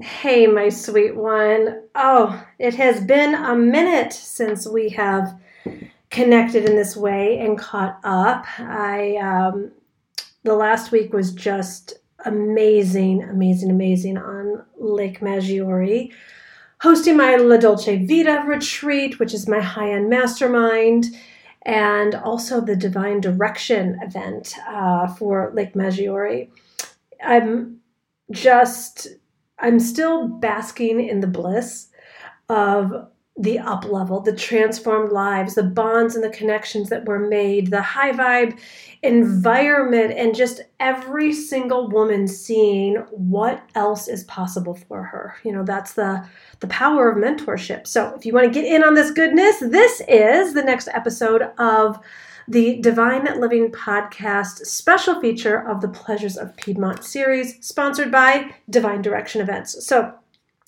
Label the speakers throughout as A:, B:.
A: Hey, my sweet one. Oh, it has been a minute since we have connected in this way and caught up. I um, the last week was just amazing, amazing, amazing on Lake Maggiore, hosting my La Dolce Vita retreat, which is my high-end mastermind, and also the Divine Direction event uh, for Lake Maggiore. I'm just I'm still basking in the bliss of the up level, the transformed lives, the bonds and the connections that were made, the high vibe environment, and just every single woman seeing what else is possible for her. You know, that's the the power of mentorship. So if you want to get in on this goodness, this is the next episode of the Divine Living Podcast special feature of the Pleasures of Piedmont series, sponsored by Divine Direction Events. So,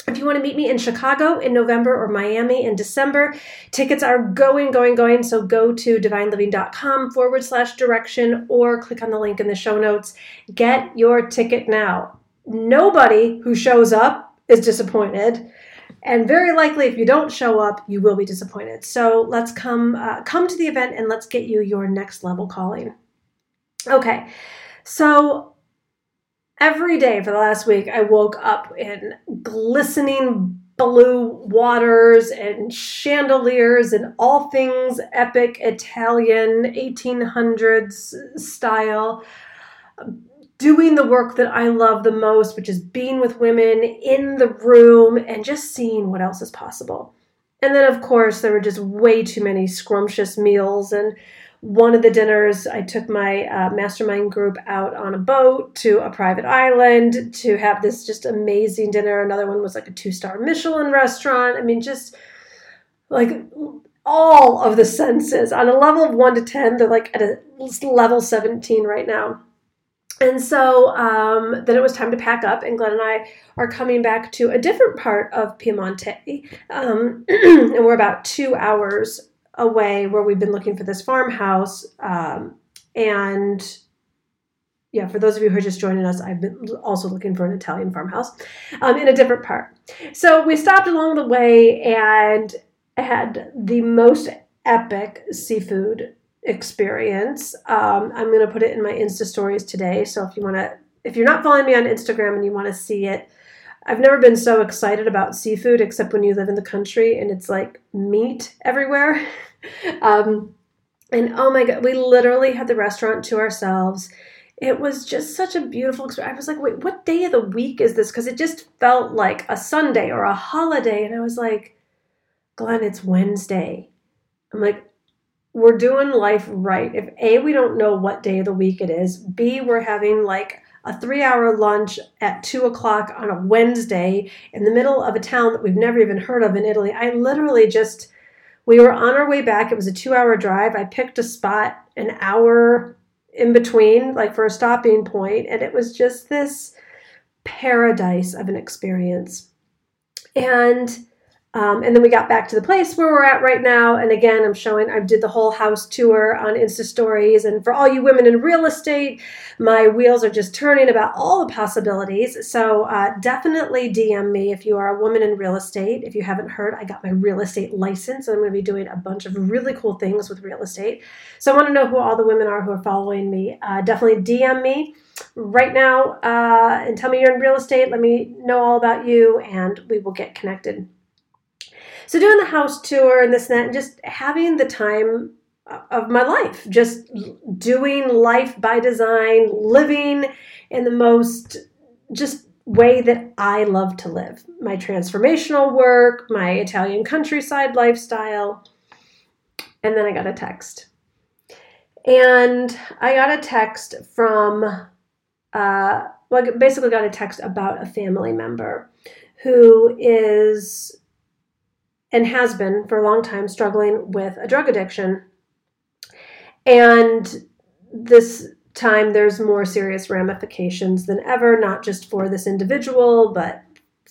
A: if you want to meet me in Chicago in November or Miami in December, tickets are going, going, going. So go to divineliving.com forward slash direction or click on the link in the show notes. Get your ticket now. Nobody who shows up is disappointed and very likely if you don't show up you will be disappointed. So let's come uh, come to the event and let's get you your next level calling. Okay. So every day for the last week i woke up in glistening blue waters and chandeliers and all things epic italian 1800s style doing the work that I love the most, which is being with women in the room and just seeing what else is possible. And then, of course, there were just way too many scrumptious meals. And one of the dinners, I took my uh, mastermind group out on a boat to a private island to have this just amazing dinner. Another one was like a two star Michelin restaurant. I mean, just like all of the senses on a level of one to 10, they're like at a level 17 right now and so um, then it was time to pack up, and Glenn and I are coming back to a different part of Piemonte. Um, and we're about two hours away where we've been looking for this farmhouse. Um, and yeah, for those of you who are just joining us, I've been also looking for an Italian farmhouse um, in a different part. So we stopped along the way and had the most epic seafood experience. Um, I'm going to put it in my Insta stories today. So if you want to, if you're not following me on Instagram and you want to see it, I've never been so excited about seafood except when you live in the country and it's like meat everywhere. um, and oh my God, we literally had the restaurant to ourselves. It was just such a beautiful experience. I was like, wait, what day of the week is this? Because it just felt like a Sunday or a holiday. And I was like, Glenn, it's Wednesday. I'm like, we're doing life right. If A, we don't know what day of the week it is, B, we're having like a three hour lunch at two o'clock on a Wednesday in the middle of a town that we've never even heard of in Italy. I literally just, we were on our way back. It was a two hour drive. I picked a spot an hour in between, like for a stopping point, and it was just this paradise of an experience. And um, and then we got back to the place where we're at right now. And again, I'm showing, I did the whole house tour on Insta stories. And for all you women in real estate, my wheels are just turning about all the possibilities. So uh, definitely DM me if you are a woman in real estate. If you haven't heard, I got my real estate license. And I'm going to be doing a bunch of really cool things with real estate. So I want to know who all the women are who are following me. Uh, definitely DM me right now uh, and tell me you're in real estate. Let me know all about you, and we will get connected. So doing the house tour and this and that, and just having the time of my life, just doing life by design, living in the most just way that I love to live. My transformational work, my Italian countryside lifestyle. And then I got a text. And I got a text from, uh, well, I basically got a text about a family member who is and has been for a long time struggling with a drug addiction. And this time there's more serious ramifications than ever, not just for this individual, but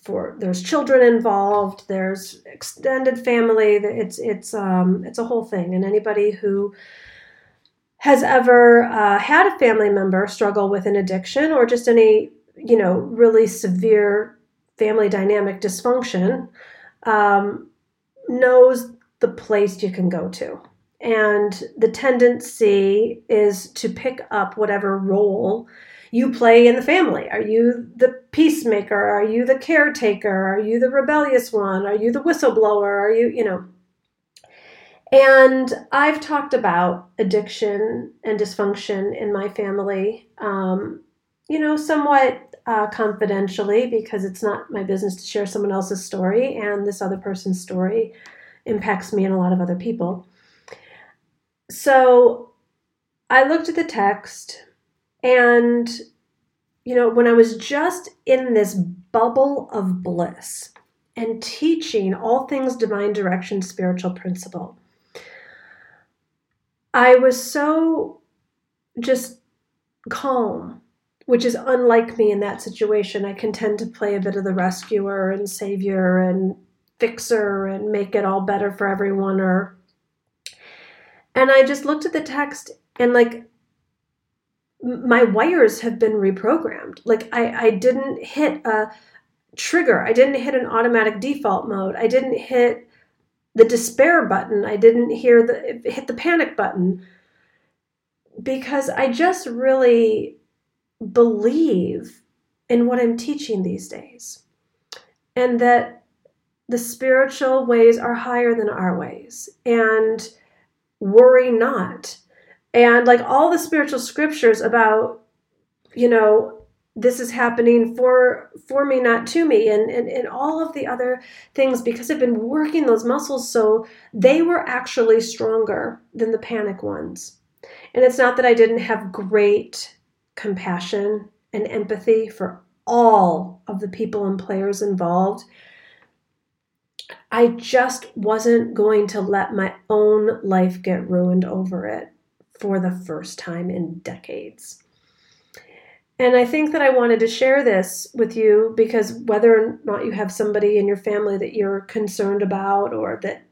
A: for there's children involved, there's extended family. It's it's um, it's a whole thing, and anybody who has ever uh, had a family member struggle with an addiction or just any you know really severe family dynamic dysfunction um, knows the place you can go to. And the tendency is to pick up whatever role you play in the family. Are you the peacemaker? Are you the caretaker? Are you the rebellious one? Are you the whistleblower? Are you, you know? And I've talked about addiction and dysfunction in my family, um, you know, somewhat uh, confidentially because it's not my business to share someone else's story, and this other person's story impacts me and a lot of other people. So I looked at the text, and, you know, when I was just in this bubble of bliss and teaching all things divine direction, spiritual principle I was so just calm, which is unlike me in that situation. I can tend to play a bit of the rescuer and savior and fixer and make it all better for everyone or and I just looked at the text and like my wires have been reprogrammed. Like I, I didn't hit a trigger. I didn't hit an automatic default mode. I didn't hit the despair button. I didn't hear the hit the panic button because I just really believe in what I'm teaching these days. And that the spiritual ways are higher than our ways. And worry not. And like all the spiritual scriptures about, you know, this is happening for for me not to me and, and and all of the other things because i've been working those muscles so they were actually stronger than the panic ones and it's not that i didn't have great compassion and empathy for all of the people and players involved. I just wasn't going to let my own life get ruined over it for the first time in decades. And I think that I wanted to share this with you because whether or not you have somebody in your family that you're concerned about or that,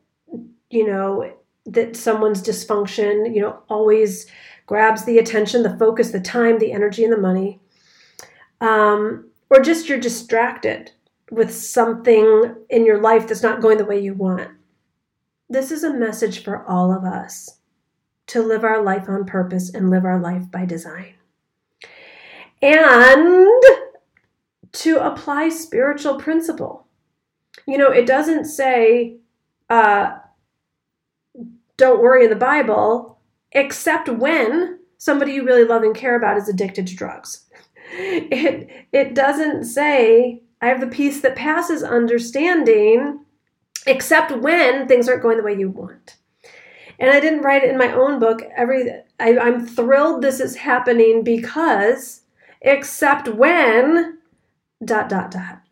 A: you know, that someone's dysfunction, you know, always grabs the attention, the focus, the time, the energy, and the money, um, or just you're distracted with something in your life that's not going the way you want. This is a message for all of us to live our life on purpose and live our life by design and to apply spiritual principle. You know, it doesn't say, uh, don't worry in the Bible, except when somebody you really love and care about is addicted to drugs. It, it doesn't say, I have the peace that passes understanding, except when things aren't going the way you want. And I didn't write it in my own book. Every I, I'm thrilled this is happening because except when dot dot dot.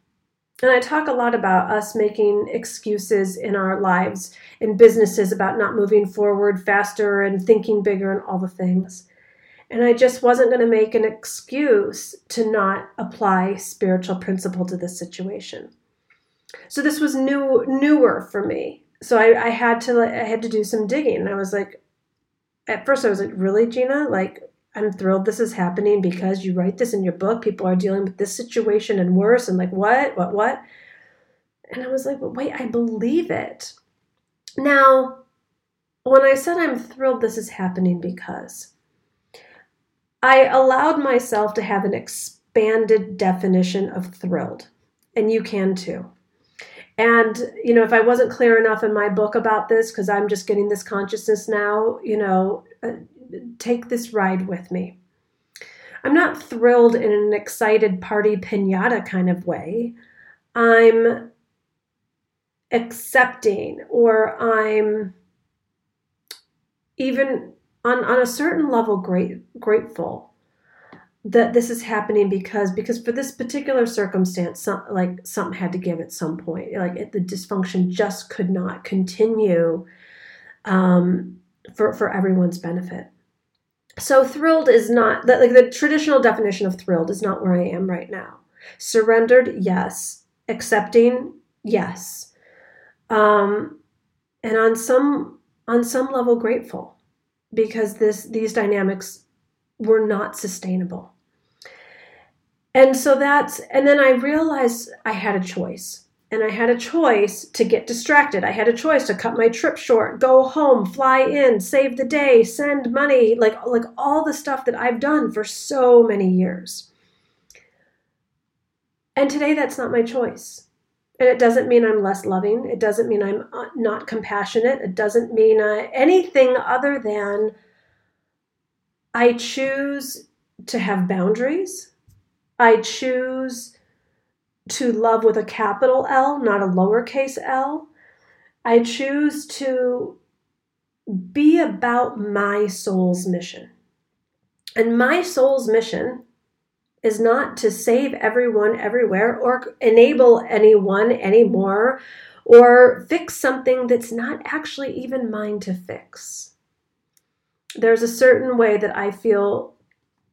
A: And I talk a lot about us making excuses in our lives in businesses about not moving forward faster and thinking bigger and all the things. And I just wasn't going to make an excuse to not apply spiritual principle to this situation. So this was new newer for me. So I, I had to I had to do some digging. And I was like, at first I was like, really, Gina? Like I'm thrilled this is happening because you write this in your book. People are dealing with this situation and worse, and like, what, what, what? And I was like, but wait, I believe it. Now, when I said I'm thrilled this is happening because I allowed myself to have an expanded definition of thrilled, and you can too. And, you know, if I wasn't clear enough in my book about this, because I'm just getting this consciousness now, you know, uh, take this ride with me. I'm not thrilled in an excited party pinata kind of way. I'm accepting or I'm even on, on a certain level great, grateful that this is happening because because for this particular circumstance some, like something had to give at some point like it, the dysfunction just could not continue um, for for everyone's benefit so thrilled is not that like the traditional definition of thrilled is not where I am right now. Surrendered, yes. Accepting, yes. Um, and on some on some level grateful because this these dynamics were not sustainable. And so that's, and then I realized I had a choice. And I had a choice to get distracted. I had a choice to cut my trip short, go home, fly in, save the day, send money, like like all the stuff that I've done for so many years. And today that's not my choice. And it doesn't mean I'm less loving. It doesn't mean I'm uh, not compassionate. It doesn't mean I, anything other than I choose to have boundaries. I choose to love with a capital L, not a lowercase l. I choose to be about my soul's mission. And my soul's mission is not to save everyone everywhere or enable anyone anymore or fix something that's not actually even mine to fix. There's a certain way that I feel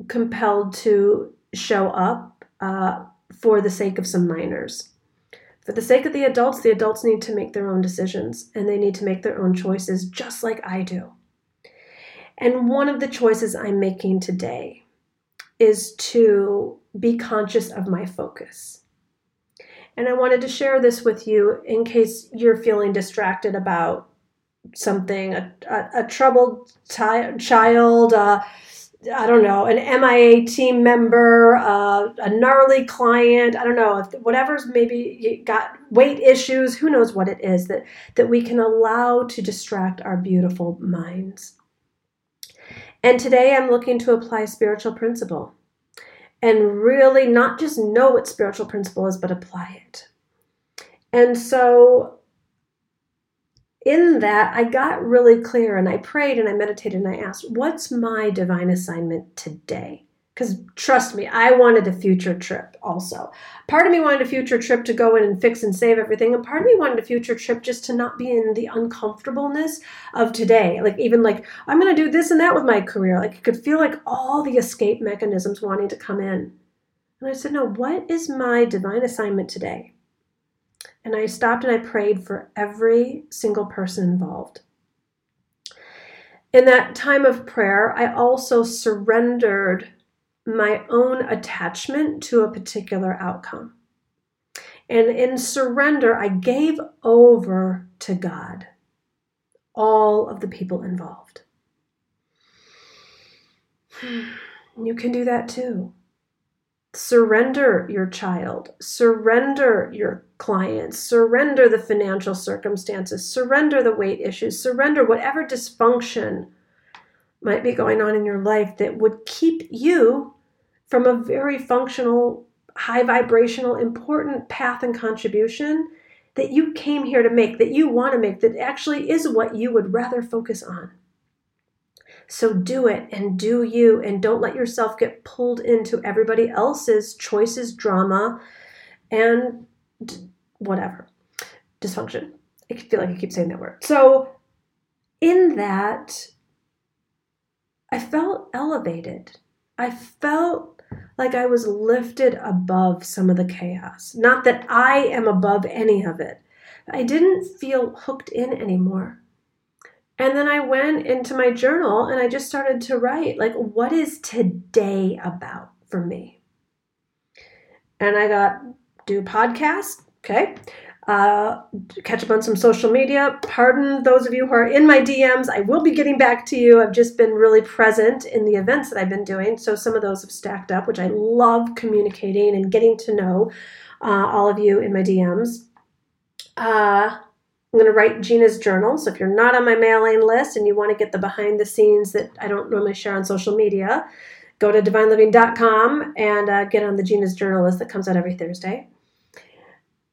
A: compelled to show up uh, for the sake of some minors. For the sake of the adults, the adults need to make their own decisions and they need to make their own choices just like I do. And one of the choices I'm making today is to be conscious of my focus. And I wanted to share this with you in case you're feeling distracted about something, a, a, a troubled t- child, uh, I don't know, an MIA team member, uh, a gnarly client, I don't know, whatever's maybe got weight issues, who knows what it is that, that we can allow to distract our beautiful minds. And today I'm looking to apply spiritual principle and really not just know what spiritual principle is, but apply it. And so in that, I got really clear and I prayed and I meditated and I asked, What's my divine assignment today? Because trust me, I wanted a future trip also. Part of me wanted a future trip to go in and fix and save everything, and part of me wanted a future trip just to not be in the uncomfortableness of today. Like, even like, I'm going to do this and that with my career. Like, it could feel like all the escape mechanisms wanting to come in. And I said, No, what is my divine assignment today? And I stopped and I prayed for every single person involved. In that time of prayer, I also surrendered my own attachment to a particular outcome. And in surrender, I gave over to God all of the people involved. You can do that too. Surrender your child, surrender your clients, surrender the financial circumstances, surrender the weight issues, surrender whatever dysfunction might be going on in your life that would keep you from a very functional, high vibrational, important path and contribution that you came here to make, that you want to make, that actually is what you would rather focus on. So do it and do you, and don't let yourself get pulled into everybody else's choices, drama, and whatever dysfunction. I feel like I keep saying that word. So, in that, I felt elevated. I felt like I was lifted above some of the chaos. Not that I am above any of it. I didn't feel hooked in anymore. And then I went into my journal and I just started to write, like, what is today about for me? And I got do podcast, okay. Uh, catch up on some social media. Pardon those of you who are in my DMs. I will be getting back to you. I've just been really present in the events that I've been doing. So some of those have stacked up, which I love communicating and getting to know uh, all of you in my DMs. Uh, I'm going to write Gina's journal. So if you're not on my mailing list and you want to get the behind the scenes that I don't normally share on social media, go to divineliving.com and uh, get on the Gina's journal list that comes out every Thursday.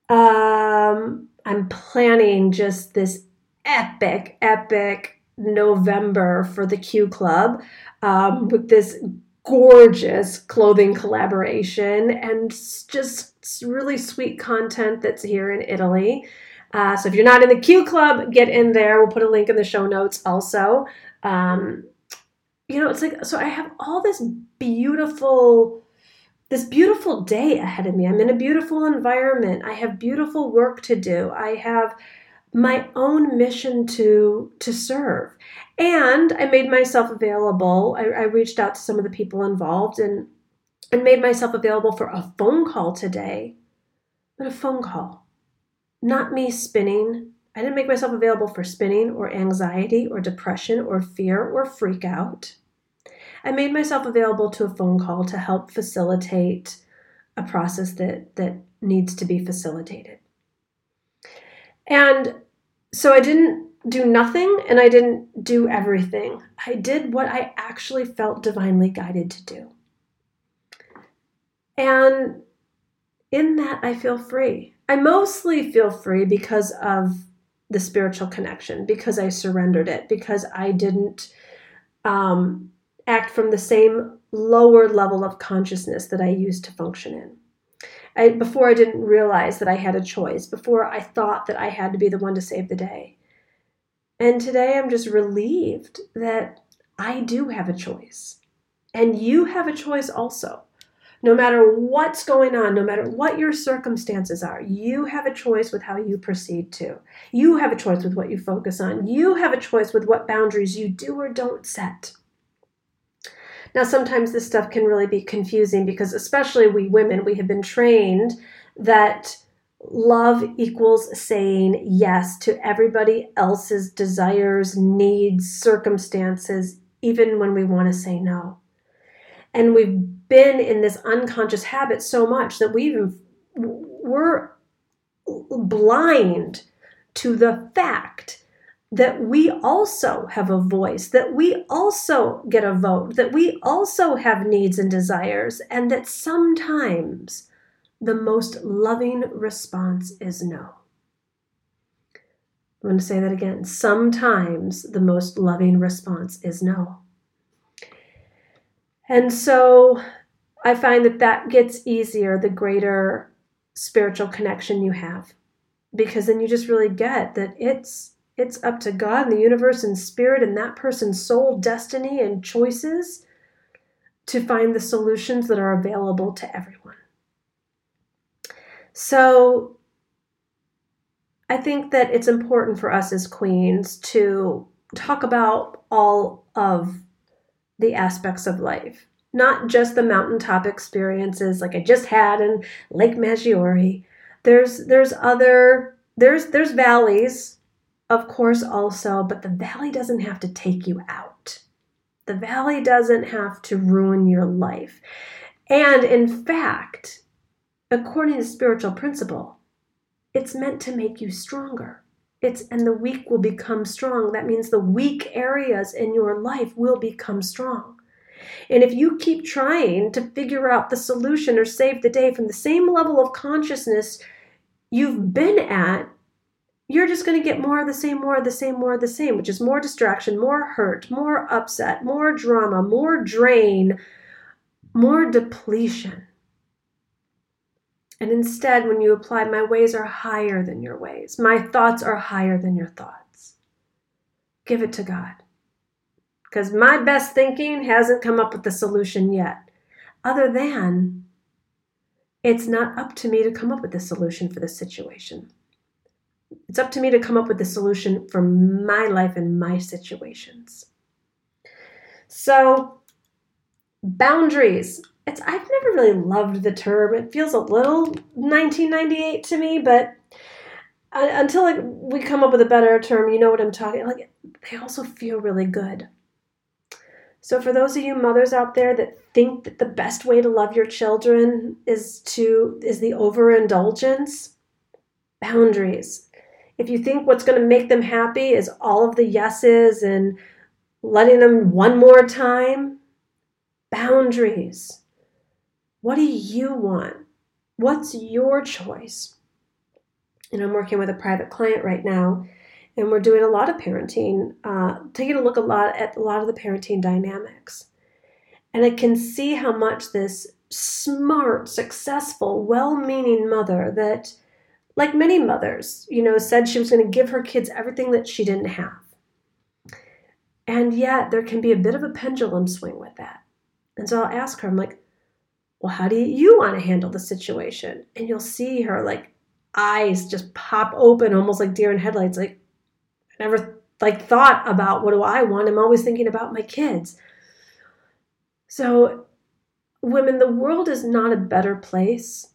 A: Um, I'm planning just this epic, epic November for the Q Club um, with this gorgeous clothing collaboration and just really sweet content that's here in Italy. Uh, so if you're not in the Q Club, get in there. We'll put a link in the show notes also. Um, you know, it's like, so I have all this beautiful this beautiful day ahead of me. I'm in a beautiful environment. I have beautiful work to do. I have my own mission to to serve. And I made myself available. I, I reached out to some of the people involved and and made myself available for a phone call today, but a phone call, not me spinning. I didn't make myself available for spinning or anxiety or depression or fear or freak out. I made myself available to a phone call to help facilitate a process that, that needs to be facilitated. And so I didn't do nothing and I didn't do everything. I did what I actually felt divinely guided to do. And in that, I feel free. I mostly feel free because of the spiritual connection, because I surrendered it, because I didn't um, act from the same lower level of consciousness that I used to function in. I, before I didn't realize that I had a choice, before I thought that I had to be the one to save the day. And today I'm just relieved that I do have a choice. And you have a choice also. No matter what's going on, no matter what your circumstances are, you have a choice with how you proceed to. You have a choice with what you focus on. You have a choice with what boundaries you do or don't set. Now, sometimes this stuff can really be confusing because, especially we women, we have been trained that love equals saying yes to everybody else's desires, needs, circumstances, even when we want to say no. And we've been in this unconscious habit so much that we even we're blind to the fact that we also have a voice, that we also get a vote, that we also have needs and desires, and that sometimes the most loving response is no. I'm going to say that again. Sometimes the most loving response is no. And so I find that that gets easier the greater spiritual connection you have, because then you just really get that it's it's up to God and the universe and spirit and that person's soul, destiny, and choices to find the solutions that are available to everyone. So I think that it's important for us as queens to talk about all of the aspects of life, not just the mountaintop experiences like I just had in Lake Maggiore. There's there's other there's there's valleys of course, also, but the valley doesn't have to take you out. The valley doesn't have to ruin your life. And in fact, according to spiritual principle, it's meant to make you stronger. It's and the weak will become strong. That means the weak areas in your life will become strong. And if you keep trying to figure out the solution or save the day from the same level of consciousness you've been at, you're just going to get more of the same, more of the same, more of the same, which is more distraction, more hurt, more upset, more drama, more drain, more depletion. And instead, when you apply, my ways are higher than your ways, my thoughts are higher than your thoughts, give it to God. Because my best thinking hasn't come up with the solution yet, other than it's not up to me to come up with the solution for the situation. It's up to me to come up with the solution for my life and my situations. So, boundaries. It's I've never really loved the term. It feels a little 1998 to me, but uh, until like we come up with a better term, you know what I'm talking like they also feel really good. So for those of you mothers out there that think that the best way to love your children is to is the overindulgence, boundaries if you think what's going to make them happy is all of the yeses and letting them one more time, boundaries. What do you want? What's your choice? And I'm working with a private client right now, and we're doing a lot of parenting, uh, taking a look a lot at a lot of the parenting dynamics. And I can see how much this smart, successful, well meaning mother that like many mothers, you know, said she was going to give her kids everything that she didn't have. And yet there can be a bit of a pendulum swing with that. And so I'll ask her, I'm like, well, how do you want to handle the situation? And you'll see her like eyes just pop open, almost like deer in headlights. Like, I never like thought about what do I want. I'm always thinking about my kids. So women, the world is not a better place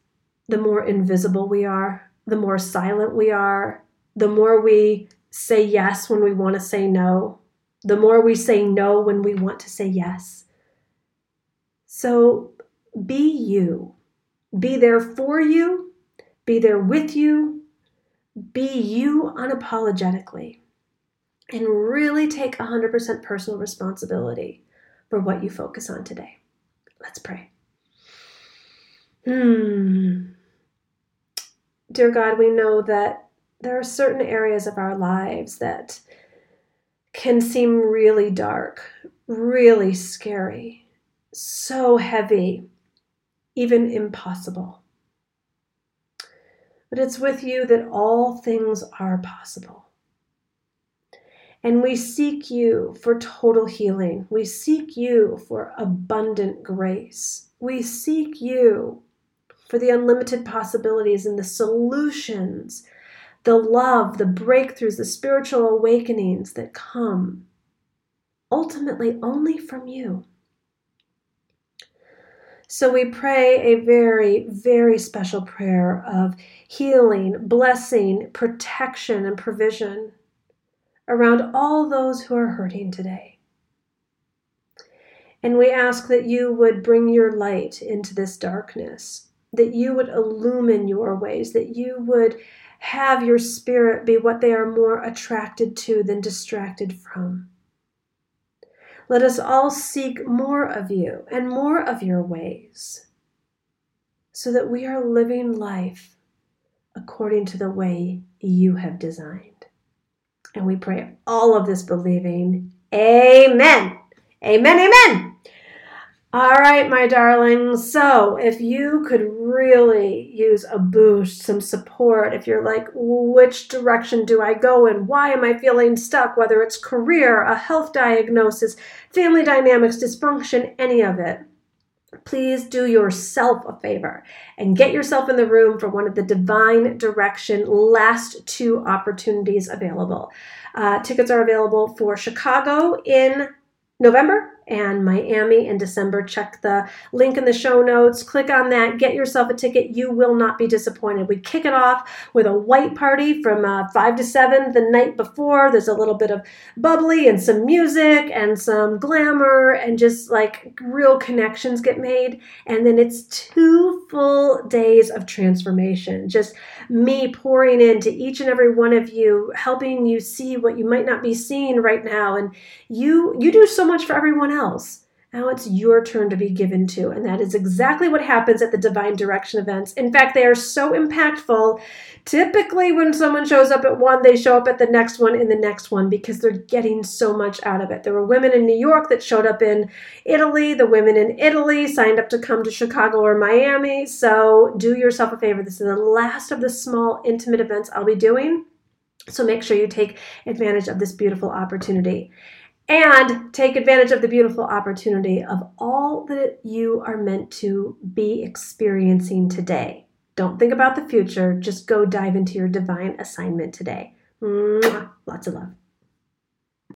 A: the more invisible we are, the more silent we are, the more we say yes when we want to say no, the more we say no when we want to say yes. So be you. Be there for you, be there with you, be you unapologetically, and really take 100% personal responsibility for what you focus on today. Let's pray. Hmm. Dear God, we know that there are certain areas of our lives that can seem really dark, really scary, so heavy, even impossible. But it's with you that all things are possible. And we seek you for total healing. We seek you for abundant grace. We seek you for the unlimited possibilities and the solutions, the love, the breakthroughs, the spiritual awakenings that come ultimately only from you. So we pray a very, very special prayer of healing, blessing, protection, and provision around all those who are hurting today. And we ask that you would bring your light into this darkness, that you would illumine your ways, that you would have your spirit be what they are more attracted to than distracted from. Let us all seek more of you and more of your ways so that we are living life according to the way you have designed. And we pray all of this believing. Amen. Amen. Amen. All right, my darlings. So, if you could really use a boost, some support, if you're like, which direction do I go in? Why am I feeling stuck? Whether it's career, a health diagnosis, family dynamics, dysfunction, any of it, please do yourself a favor and get yourself in the room for one of the Divine Direction last two opportunities available. Uh, tickets are available for Chicago in November and Miami in December. Check the link in the show notes. Click on that. Get yourself a ticket. You will not be disappointed. We kick it off with a white party from uh, 5 to 7 the night before. There's a little bit of bubbly and some music and some glamour and just like real connections get made. And then it's two full days of transformation. Just me pouring into each and every one of you, helping you see what you might not be seeing right now. And you you do so much for everyone else. Now it's your turn to be given to. And that is exactly what happens at the Divine Direction events. In fact, they are so impactful. Typically, when someone shows up at one, they show up at the next one in the next one because they're getting so much out of it. There were women in New York that showed up in Italy. The women in Italy signed up to come to Chicago or Miami. So do yourself a favor. This is the last of the small, intimate events I'll be doing. So make sure you take advantage of this beautiful opportunity and take advantage of the beautiful opportunity of all that you are meant to be experiencing today. Don't think about the future, just go dive into your divine assignment today. Mwah. Lots of love.